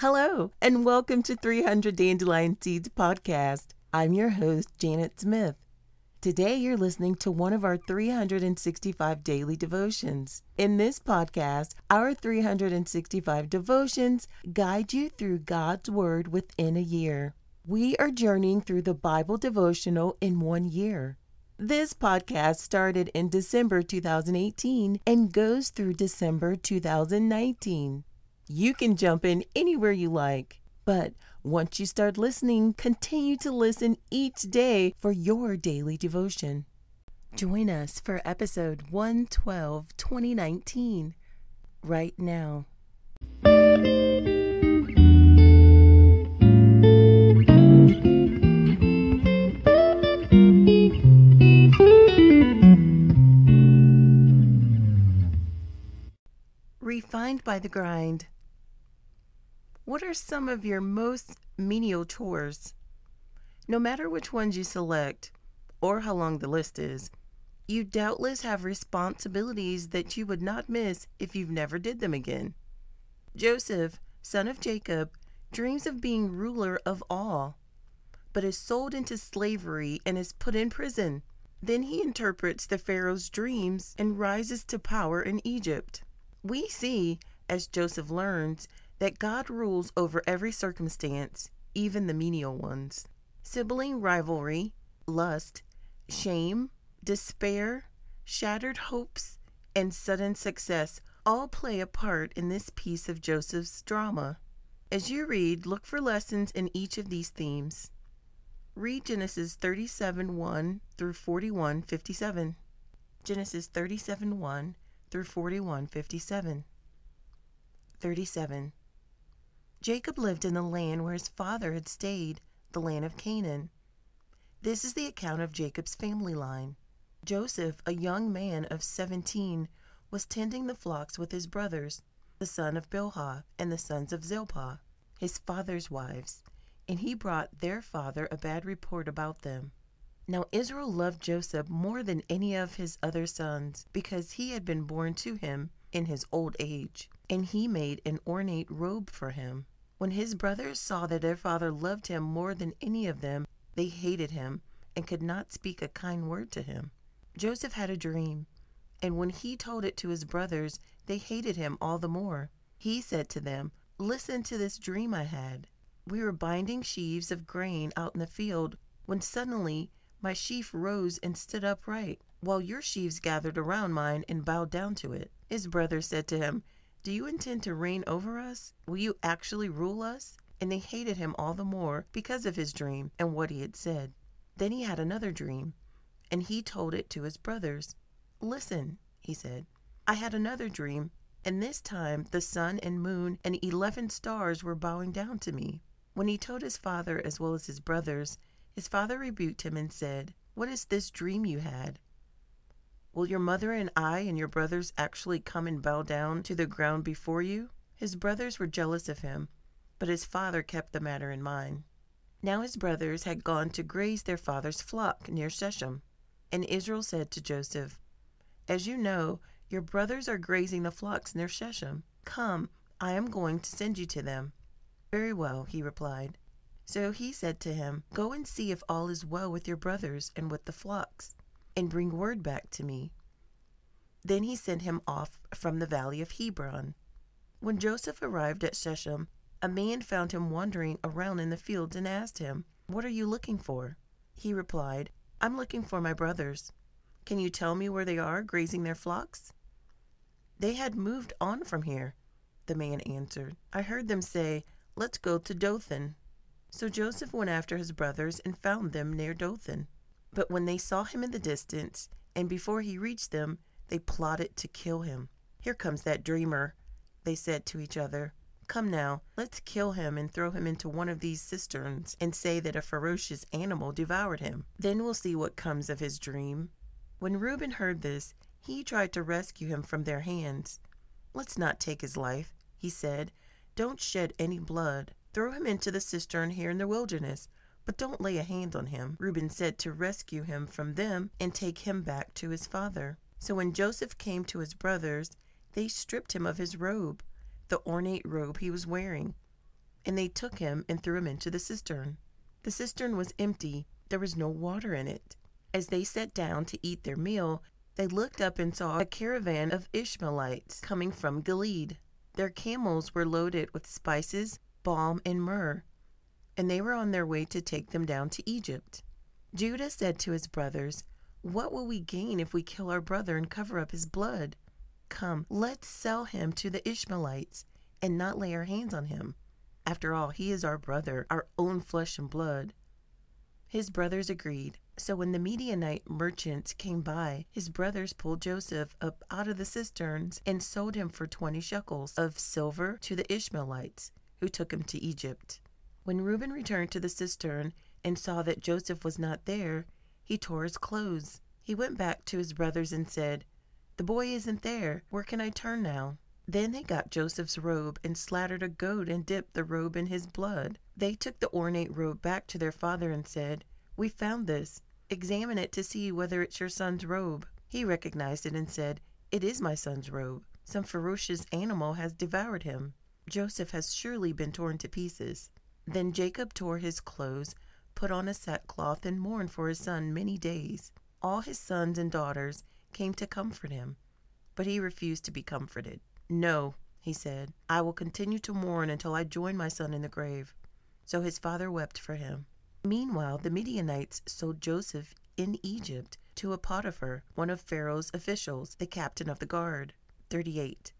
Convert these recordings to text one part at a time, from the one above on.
Hello, and welcome to 300 Dandelion Seeds podcast. I'm your host, Janet Smith. Today, you're listening to one of our 365 daily devotions. In this podcast, our 365 devotions guide you through God's Word within a year. We are journeying through the Bible devotional in one year. This podcast started in December 2018 and goes through December 2019. You can jump in anywhere you like, but once you start listening, continue to listen each day for your daily devotion. Join us for episode 112 2019 right now. Refined by the grind. What are some of your most menial chores? No matter which ones you select or how long the list is, you doubtless have responsibilities that you would not miss if you've never did them again. Joseph, son of Jacob, dreams of being ruler of all, but is sold into slavery and is put in prison. Then he interprets the Pharaoh's dreams and rises to power in Egypt. We see, as Joseph learns, that God rules over every circumstance, even the menial ones. Sibling rivalry, lust, shame, despair, shattered hopes, and sudden success all play a part in this piece of Joseph's drama. As you read, look for lessons in each of these themes. Read Genesis 37 1 through 41 57. Genesis 37 1 through 41 57. 37. Jacob lived in the land where his father had stayed, the land of Canaan. This is the account of Jacob's family line. Joseph, a young man of seventeen, was tending the flocks with his brothers, the son of Bilhah and the sons of Zilpah, his father's wives, and he brought their father a bad report about them. Now Israel loved Joseph more than any of his other sons, because he had been born to him in his old age, and he made an ornate robe for him. When his brothers saw that their father loved him more than any of them, they hated him and could not speak a kind word to him. Joseph had a dream, and when he told it to his brothers, they hated him all the more. He said to them, Listen to this dream I had. We were binding sheaves of grain out in the field when suddenly my sheaf rose and stood upright, while your sheaves gathered around mine and bowed down to it. His brothers said to him, do you intend to reign over us? Will you actually rule us? And they hated him all the more because of his dream and what he had said. Then he had another dream, and he told it to his brothers. Listen, he said, I had another dream, and this time the sun and moon and eleven stars were bowing down to me. When he told his father as well as his brothers, his father rebuked him and said, What is this dream you had? Will your mother and I and your brothers actually come and bow down to the ground before you? His brothers were jealous of him, but his father kept the matter in mind. Now his brothers had gone to graze their father's flock near Shechem. And Israel said to Joseph, As you know, your brothers are grazing the flocks near Shechem. Come, I am going to send you to them. Very well, he replied. So he said to him, Go and see if all is well with your brothers and with the flocks and bring word back to me. Then he sent him off from the valley of Hebron. When Joseph arrived at Shechem, a man found him wandering around in the fields and asked him, What are you looking for? He replied, I'm looking for my brothers. Can you tell me where they are grazing their flocks? They had moved on from here, the man answered. I heard them say, Let's go to Dothan. So Joseph went after his brothers and found them near Dothan. But when they saw him in the distance, and before he reached them, they plotted to kill him. Here comes that dreamer, they said to each other. Come now, let's kill him and throw him into one of these cisterns and say that a ferocious animal devoured him. Then we'll see what comes of his dream. When Reuben heard this, he tried to rescue him from their hands. Let's not take his life, he said. Don't shed any blood. Throw him into the cistern here in the wilderness but don't lay a hand on him. Reuben said to rescue him from them and take him back to his father. So when Joseph came to his brothers, they stripped him of his robe, the ornate robe he was wearing. and they took him and threw him into the cistern. The cistern was empty, there was no water in it. As they sat down to eat their meal, they looked up and saw a caravan of Ishmaelites coming from Gilead. Their camels were loaded with spices, balm, and myrrh, and they were on their way to take them down to Egypt. Judah said to his brothers, What will we gain if we kill our brother and cover up his blood? Come, let's sell him to the Ishmaelites and not lay our hands on him. After all, he is our brother, our own flesh and blood. His brothers agreed. So when the Midianite merchants came by, his brothers pulled Joseph up out of the cisterns and sold him for twenty shekels of silver to the Ishmaelites, who took him to Egypt. When Reuben returned to the cistern and saw that Joseph was not there, he tore his clothes. He went back to his brothers and said, The boy isn't there. Where can I turn now? Then they got Joseph's robe and slaughtered a goat and dipped the robe in his blood. They took the ornate robe back to their father and said, We found this. Examine it to see whether it's your son's robe. He recognized it and said, It is my son's robe. Some ferocious animal has devoured him. Joseph has surely been torn to pieces. Then Jacob tore his clothes, put on a sackcloth, and mourned for his son many days. All his sons and daughters came to comfort him, but he refused to be comforted. No, he said, I will continue to mourn until I join my son in the grave. So his father wept for him. Meanwhile, the Midianites sold Joseph in Egypt to a Potiphar, one of Pharaoh's officials, the captain of the guard. 38.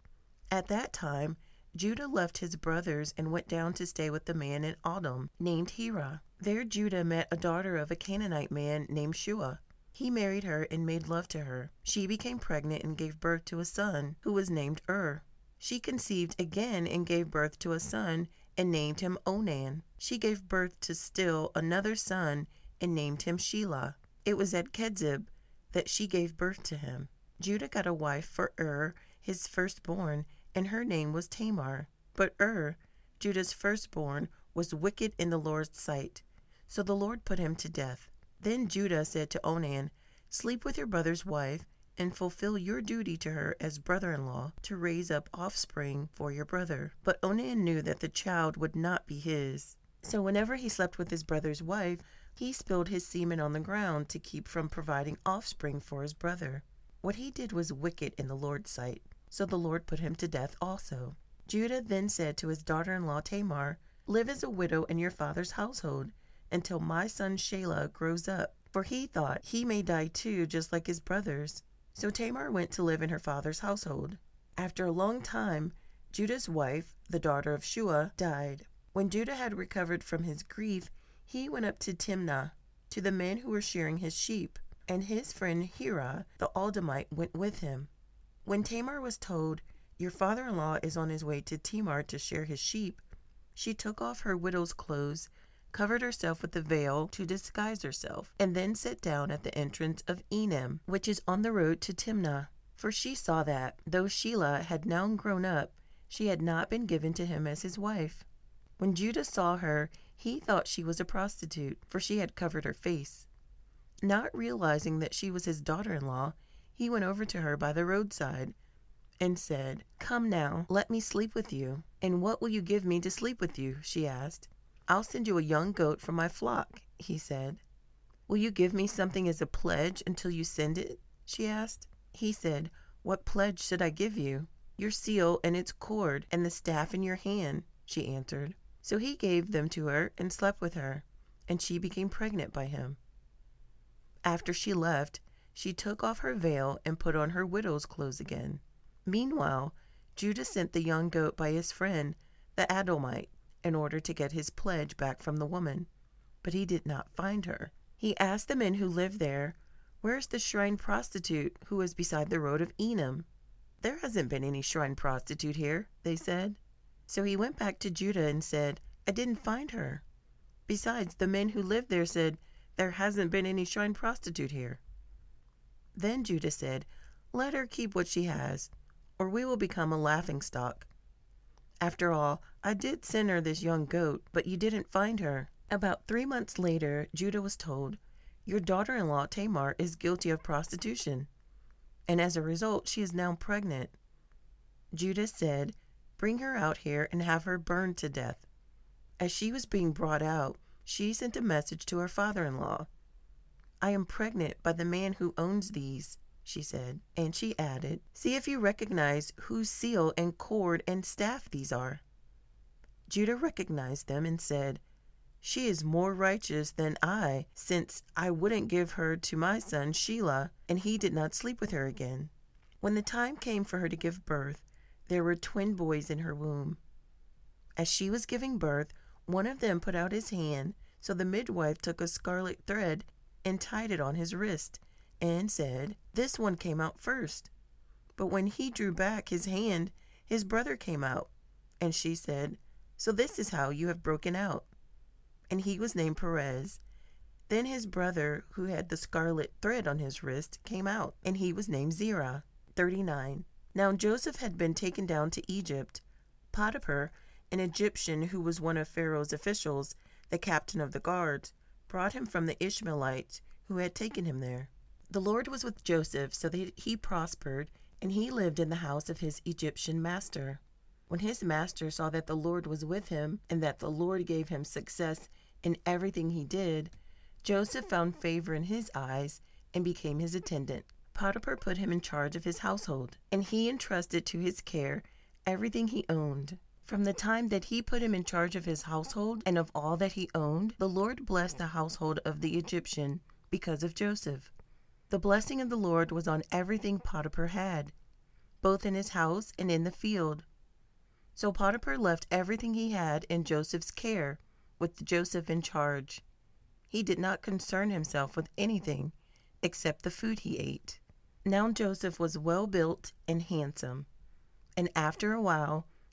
At that time, Judah left his brothers and went down to stay with a man in Adullam named Hira. There Judah met a daughter of a Canaanite man named Shua. He married her and made love to her. She became pregnant and gave birth to a son, who was named Ur. She conceived again and gave birth to a son and named him Onan. She gave birth to still another son and named him Shelah. It was at Kezib that she gave birth to him. Judah got a wife for Ur, his firstborn, and her name was Tamar. But Ur, Judah's firstborn, was wicked in the Lord's sight. So the Lord put him to death. Then Judah said to Onan, Sleep with your brother's wife, and fulfill your duty to her as brother in law to raise up offspring for your brother. But Onan knew that the child would not be his. So whenever he slept with his brother's wife, he spilled his semen on the ground to keep from providing offspring for his brother. What he did was wicked in the Lord's sight, so the Lord put him to death also. Judah then said to his daughter in law Tamar, Live as a widow in your father's household until my son Shelah grows up, for he thought he may die too, just like his brothers. So Tamar went to live in her father's household. After a long time, Judah's wife, the daughter of Shua, died. When Judah had recovered from his grief, he went up to Timnah, to the men who were shearing his sheep, and his friend Hira, the Adullamite, went with him. When Tamar was told, Your father in law is on his way to Timnah to shear his sheep, she took off her widow's clothes covered herself with a veil to disguise herself, and then sat down at the entrance of Enaim, which is on the road to Timnah. For she saw that, though Shelah had now grown up, she had not been given to him as his wife. When Judah saw her, he thought she was a prostitute, for she had covered her face. Not realizing that she was his daughter in law, he went over to her by the roadside and said, Come now, let me sleep with you. And what will you give me to sleep with you? she asked. I'll send you a young goat from my flock, he said. Will you give me something as a pledge until you send it? she asked. He said, What pledge should I give you? Your seal and its cord, and the staff in your hand, she answered. So he gave them to her and slept with her, and she became pregnant by him. After she left, she took off her veil and put on her widow's clothes again. Meanwhile, Judah sent the young goat by his friend, the Adullamite, in order to get his pledge back from the woman, but he did not find her. He asked the men who lived there, Where's the shrine prostitute who was beside the road of Enaim? There hasn't been any shrine prostitute here, they said. So he went back to Judah and said, I didn't find her. Besides, the men who lived there said, There hasn't been any shrine prostitute here. Then Judah said, Let her keep what she has, or we will become a laughing stock. After all, I did send her this young goat, but you didn't find her. About three months later, Judah was told, Your daughter in law, Tamar, is guilty of prostitution, and as a result, she is now pregnant. Judah said, Bring her out here and have her burned to death. As she was being brought out, she sent a message to her father in law. I am pregnant by the man who owns these, she said, and she added, See if you recognize whose seal and cord and staff these are. Judah recognized them and said, She is more righteous than I, since I wouldn't give her to my son Shelah, and he did not sleep with her again. When the time came for her to give birth, there were twin boys in her womb. As she was giving birth, one of them put out his hand, so the midwife took a scarlet thread and tied it on his wrist, and said, This one came out first. But when he drew back his hand, his brother came out. And she said, So this is how you have broken out. And he was named Perez. Then his brother, who had the scarlet thread on his wrist, came out, and he was named Zerah. 39. Now Joseph had been taken down to Egypt. Potiphar, an Egyptian who was one of Pharaoh's officials, the captain of the guards, brought him from the Ishmaelites who had taken him there. The Lord was with Joseph, so that he prospered, and he lived in the house of his Egyptian master. When his master saw that the Lord was with him, and that the Lord gave him success in everything he did, Joseph found favor in his eyes and became his attendant. Potiphar put him in charge of his household, and he entrusted to his care everything he owned. From the time that he put him in charge of his household and of all that he owned, the Lord blessed the household of the Egyptian because of Joseph. The blessing of the Lord was on everything Potiphar had, both in his house and in the field. So Potiphar left everything he had in Joseph's care, with Joseph in charge. He did not concern himself with anything except the food he ate. Now Joseph was well built and handsome, and after a while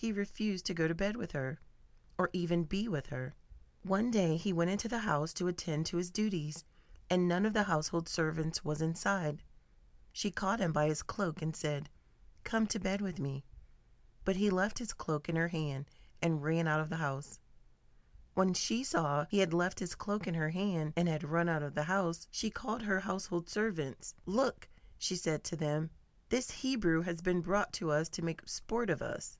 he refused to go to bed with her, or even be with her. One day he went into the house to attend to his duties, and none of the household servants was inside. She caught him by his cloak and said, Come to bed with me. But he left his cloak in her hand and ran out of the house. When she saw he had left his cloak in her hand and had run out of the house, she called her household servants. Look, she said to them, this Hebrew has been brought to us to make sport of us.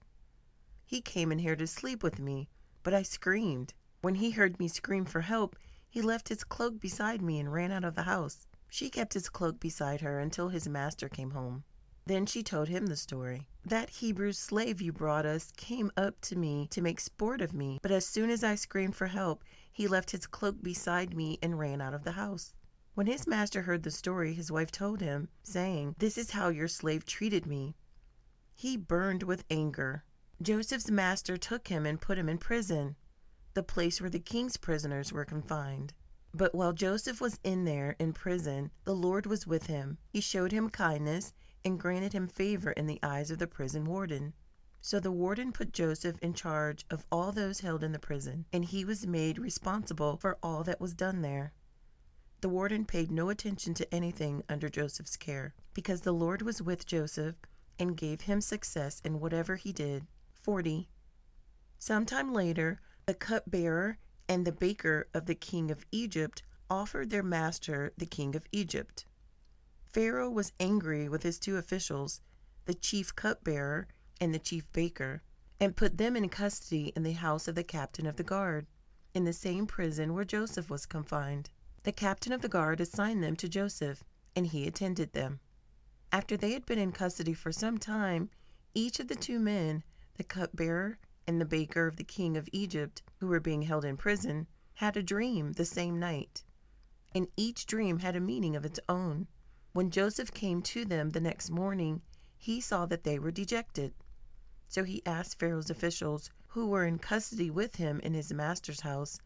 He came in here to sleep with me, but I screamed. When he heard me scream for help, he left his cloak beside me and ran out of the house. She kept his cloak beside her until his master came home. Then she told him the story. That Hebrew slave you brought us came up to me to make sport of me, but as soon as I screamed for help, he left his cloak beside me and ran out of the house. When his master heard the story, his wife told him, saying, This is how your slave treated me. He burned with anger. Joseph's master took him and put him in prison, the place where the king's prisoners were confined. But while Joseph was in there in prison, the Lord was with him. He showed him kindness and granted him favor in the eyes of the prison warden. So the warden put Joseph in charge of all those held in the prison, and he was made responsible for all that was done there. The warden paid no attention to anything under Joseph's care, because the Lord was with Joseph and gave him success in whatever he did. 40. Sometime later, the cupbearer and the baker of the king of Egypt offered their master, the king of Egypt. Pharaoh was angry with his two officials, the chief cupbearer and the chief baker, and put them in custody in the house of the captain of the guard, in the same prison where Joseph was confined. The captain of the guard assigned them to Joseph, and he attended them. After they had been in custody for some time, each of the two men the cupbearer and the baker of the king of Egypt, who were being held in prison, had a dream the same night. And each dream had a meaning of its own. When Joseph came to them the next morning, he saw that they were dejected. So he asked Pharaoh's officials, who were in custody with him in his master's house,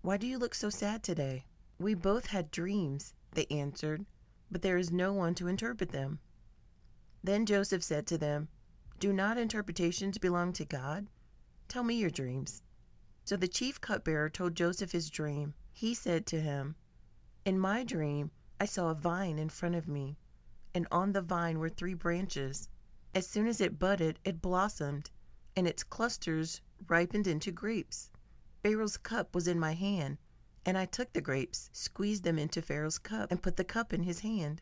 Why do you look so sad today? We both had dreams, they answered, but there is no one to interpret them. Then Joseph said to them, do not interpretations belong to God? Tell me your dreams. So the chief cupbearer told Joseph his dream. He said to him, In my dream, I saw a vine in front of me, and on the vine were three branches. As soon as it budded, it blossomed, and its clusters ripened into grapes. Pharaoh's cup was in my hand, and I took the grapes, squeezed them into Pharaoh's cup, and put the cup in his hand.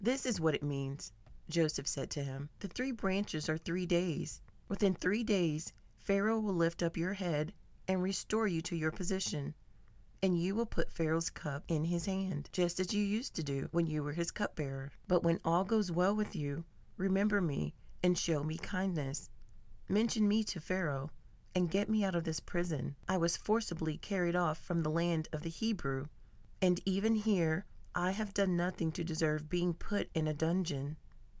This is what it means, Joseph said to him. The three branches are three days. Within three days, Pharaoh will lift up your head and restore you to your position. And you will put Pharaoh's cup in his hand, just as you used to do when you were his cupbearer. But when all goes well with you, remember me and show me kindness. Mention me to Pharaoh and get me out of this prison. I was forcibly carried off from the land of the Hebrew, and even here I have done nothing to deserve being put in a dungeon.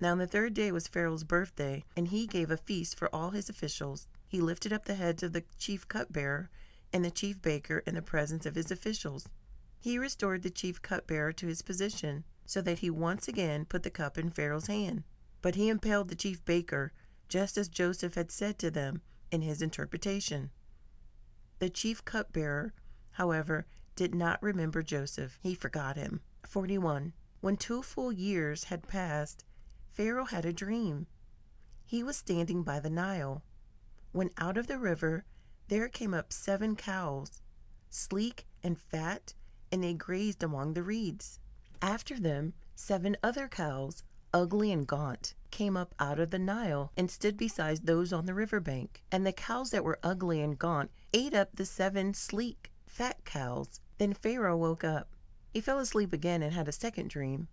Now, on the third day was Pharaoh's birthday, and he gave a feast for all his officials. He lifted up the heads of the chief cupbearer and the chief baker in the presence of his officials. He restored the chief cupbearer to his position, so that he once again put the cup in Pharaoh's hand. But he impaled the chief baker, just as Joseph had said to them in his interpretation. The chief cupbearer, however, did not remember Joseph. He forgot him. 41. When two full years had passed, Pharaoh had a dream. He was standing by the Nile, when out of the river there came up seven cows, sleek and fat, and they grazed among the reeds. After them, seven other cows, ugly and gaunt, came up out of the Nile and stood beside those on the river bank. And the cows that were ugly and gaunt ate up the seven sleek, fat cows. Then Pharaoh woke up. He fell asleep again and had a second dream.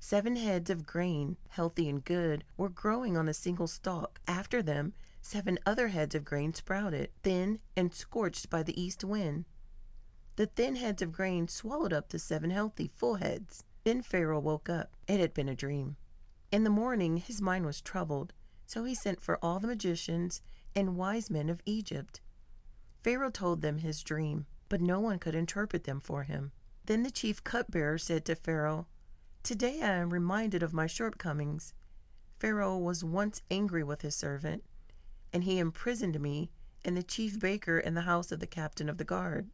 Seven heads of grain, healthy and good, were growing on a single stalk. After them, Seven other heads of grain sprouted, thin and scorched by the east wind. The thin heads of grain swallowed up the seven healthy, full heads. Then Pharaoh woke up. It had been a dream. In the morning his mind was troubled, so he sent for all the magicians and wise men of Egypt. Pharaoh told them his dream, but no one could interpret them for him. Then the chief cupbearer said to Pharaoh, Today I am reminded of my shortcomings. Pharaoh was once angry with his servant, and he imprisoned me and the chief baker in the house of the captain of the guard.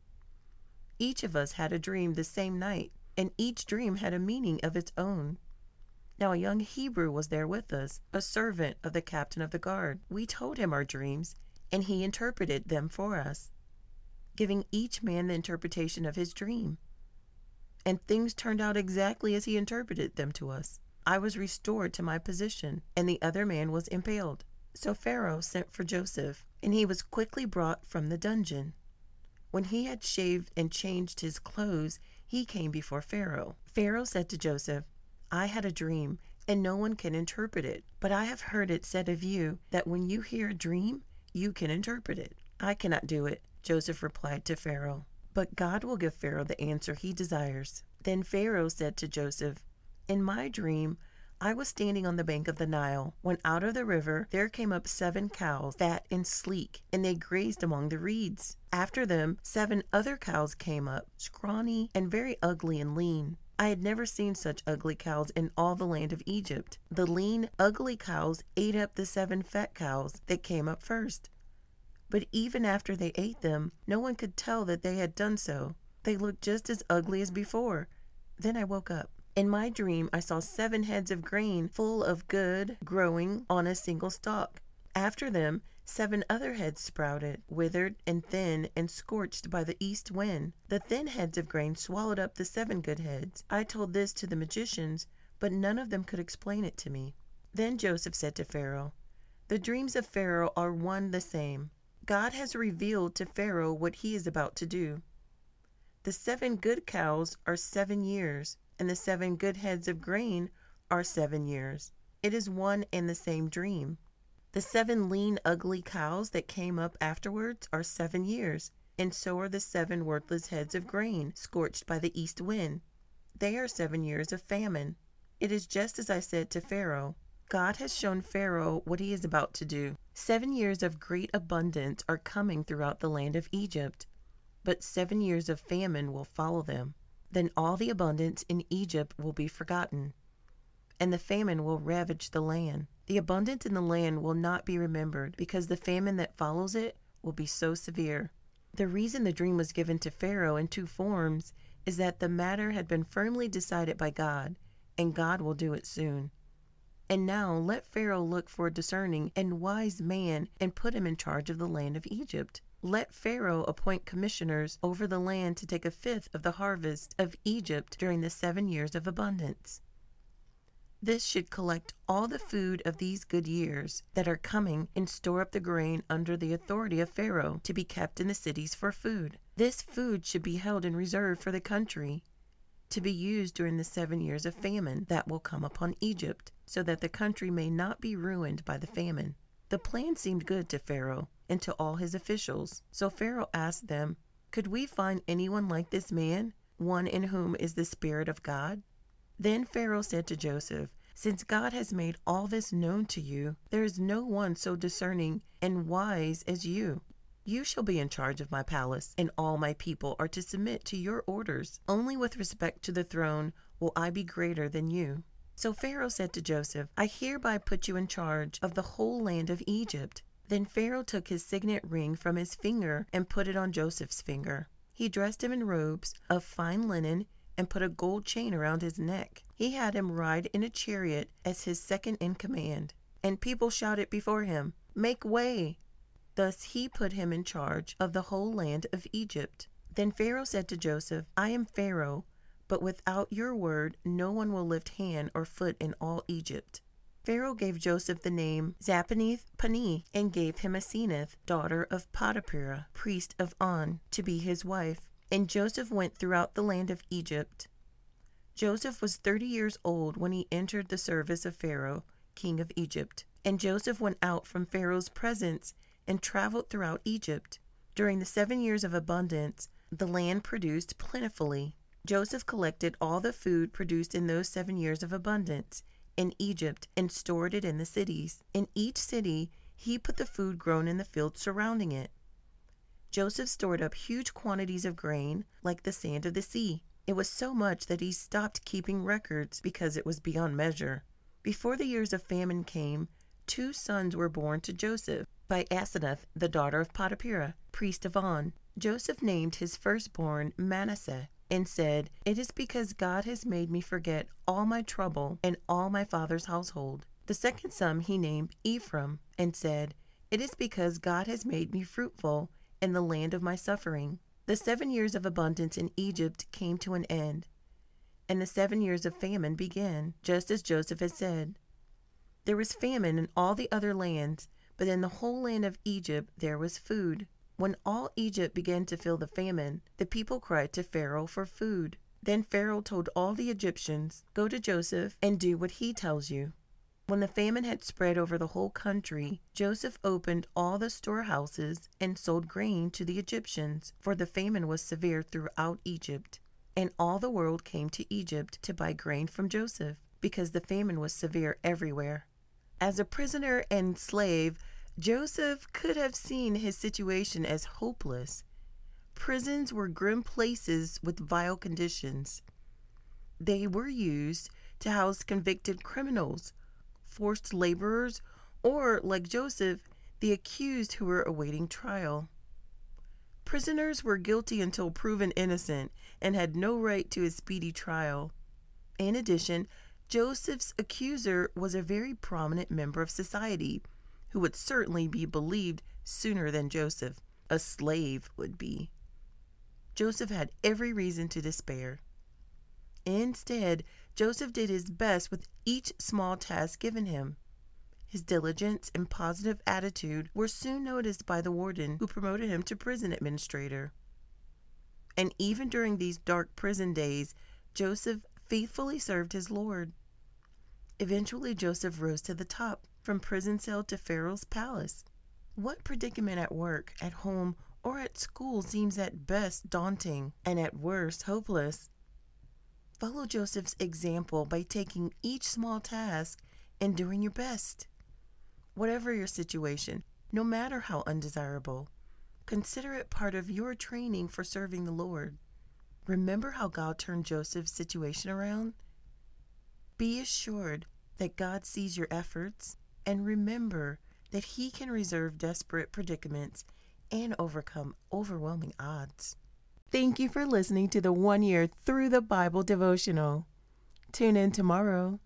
Each of us had a dream the same night, and each dream had a meaning of its own. Now a young Hebrew was there with us, a servant of the captain of the guard. We told him our dreams, and he interpreted them for us, giving each man the interpretation of his dream. And things turned out exactly as he interpreted them to us. I was restored to my position, and the other man was impaled. So Pharaoh sent for Joseph, and he was quickly brought from the dungeon. When he had shaved and changed his clothes, he came before Pharaoh. Pharaoh said to Joseph, I had a dream, and no one can interpret it. But I have heard it said of you that when you hear a dream, you can interpret it. I cannot do it, Joseph replied to Pharaoh. But God will give Pharaoh the answer he desires. Then Pharaoh said to Joseph, In my dream, I was standing on the bank of the Nile, when out of the river there came up seven cows, fat and sleek, and they grazed among the reeds. After them, seven other cows came up, scrawny and very ugly and lean. I had never seen such ugly cows in all the land of Egypt. The lean, ugly cows ate up the seven fat cows that came up first. But even after they ate them, no one could tell that they had done so. They looked just as ugly as before. Then I woke up. In my dream, I saw seven heads of grain full of good growing on a single stalk. After them, seven other heads sprouted, withered and thin and scorched by the east wind. The thin heads of grain swallowed up the seven good heads. I told this to the magicians, but none of them could explain it to me. Then Joseph said to Pharaoh, The dreams of Pharaoh are one the same. God has revealed to Pharaoh what he is about to do. The seven good cows are seven years and the seven good heads of grain are seven years. It is one and the same dream. The seven lean, ugly cows that came up afterwards are seven years. and so are the seven worthless heads of grain scorched by the east wind. They are seven years of famine. It is just as I said to Pharaoh. God has shown Pharaoh what he is about to do. Seven years of great abundance are coming throughout the land of Egypt, but seven years of famine will follow them. Then all the abundance in Egypt will be forgotten, and the famine will ravage the land. The abundance in the land will not be remembered, because the famine that follows it will be so severe. The reason the dream was given to Pharaoh in two forms is that the matter had been firmly decided by God, and God will do it soon. And now let Pharaoh look for a discerning and wise man and put him in charge of the land of Egypt. Let Pharaoh appoint commissioners over the land to take a fifth of the harvest of Egypt during the seven years of abundance. This should collect all the food of these good years that are coming and store up the grain under the authority of Pharaoh to be kept in the cities for food. This food should be held in reserve for the country to be used during the seven years of famine that will come upon Egypt, so that the country may not be ruined by the famine. The plan seemed good to Pharaoh and to all his officials. So Pharaoh asked them, Could we find anyone like this man, one in whom is the Spirit of God? Then Pharaoh said to Joseph, Since God has made all this known to you, there is no one so discerning and wise as you. You shall be in charge of my palace, and all my people are to submit to your orders. Only with respect to the throne will I be greater than you. So Pharaoh said to Joseph, I hereby put you in charge of the whole land of Egypt. Then Pharaoh took his signet ring from his finger and put it on Joseph's finger. He dressed him in robes of fine linen and put a gold chain around his neck. He had him ride in a chariot as his second in command, and people shouted before him, Make way! Thus he put him in charge of the whole land of Egypt. Then Pharaoh said to Joseph, I am Pharaoh, but without your word no one will lift hand or foot in all Egypt. Pharaoh gave Joseph the name Zaphenath Paneah and gave him Asenath, daughter of Potiphera, priest of On, to be his wife. And Joseph went throughout the land of Egypt. Joseph was thirty years old when he entered the service of Pharaoh, king of Egypt. And Joseph went out from Pharaoh's presence and traveled throughout Egypt. During the seven years of abundance, the land produced plentifully. Joseph collected all the food produced in those seven years of abundance in Egypt and stored it in the cities. In each city, he put the food grown in the fields surrounding it. Joseph stored up huge quantities of grain, like the sand of the sea. It was so much that he stopped keeping records because it was beyond measure. Before the years of famine came, two sons were born to Joseph by Asenath, the daughter of Potiphera, priest of On. Joseph named his firstborn Manasseh and said, It is because God has made me forget all my trouble and all my father's household. The second son he named Ephraim and said, It is because God has made me fruitful in the land of my suffering. The seven years of abundance in Egypt came to an end, and the seven years of famine began, just as Joseph had said. There was famine in all the other lands, but in the whole land of Egypt there was food. When all Egypt began to feel the famine, the people cried to Pharaoh for food. Then Pharaoh told all the Egyptians, Go to Joseph and do what he tells you. When the famine had spread over the whole country, Joseph opened all the storehouses and sold grain to the Egyptians, for the famine was severe throughout Egypt. And all the world came to Egypt to buy grain from Joseph, because the famine was severe everywhere. As a prisoner and slave, Joseph could have seen his situation as hopeless. Prisons were grim places with vile conditions. They were used to house convicted criminals, forced laborers, or, like Joseph, the accused who were awaiting trial. Prisoners were guilty until proven innocent and had no right to a speedy trial. In addition, Joseph's accuser was a very prominent member of society who would certainly be believed sooner than Joseph, a slave, would be. Joseph had every reason to despair. Instead, Joseph did his best with each small task given him. His diligence and positive attitude were soon noticed by the warden, who promoted him to prison administrator. And even during these dark prison days, Joseph faithfully served his Lord. Eventually, Joseph rose to the top from prison cell to Pharaoh's palace. What predicament at work, at home, or at school seems at best daunting and at worst hopeless. Follow Joseph's example by taking each small task and doing your best. Whatever your situation, no matter how undesirable, consider it part of your training for serving the Lord. Remember how God turned Joseph's situation around? Be assured that God sees your efforts and remember that He can reserve desperate predicaments and overcome overwhelming odds. Thank you for listening to the one year Through the Bible devotional. Tune in tomorrow.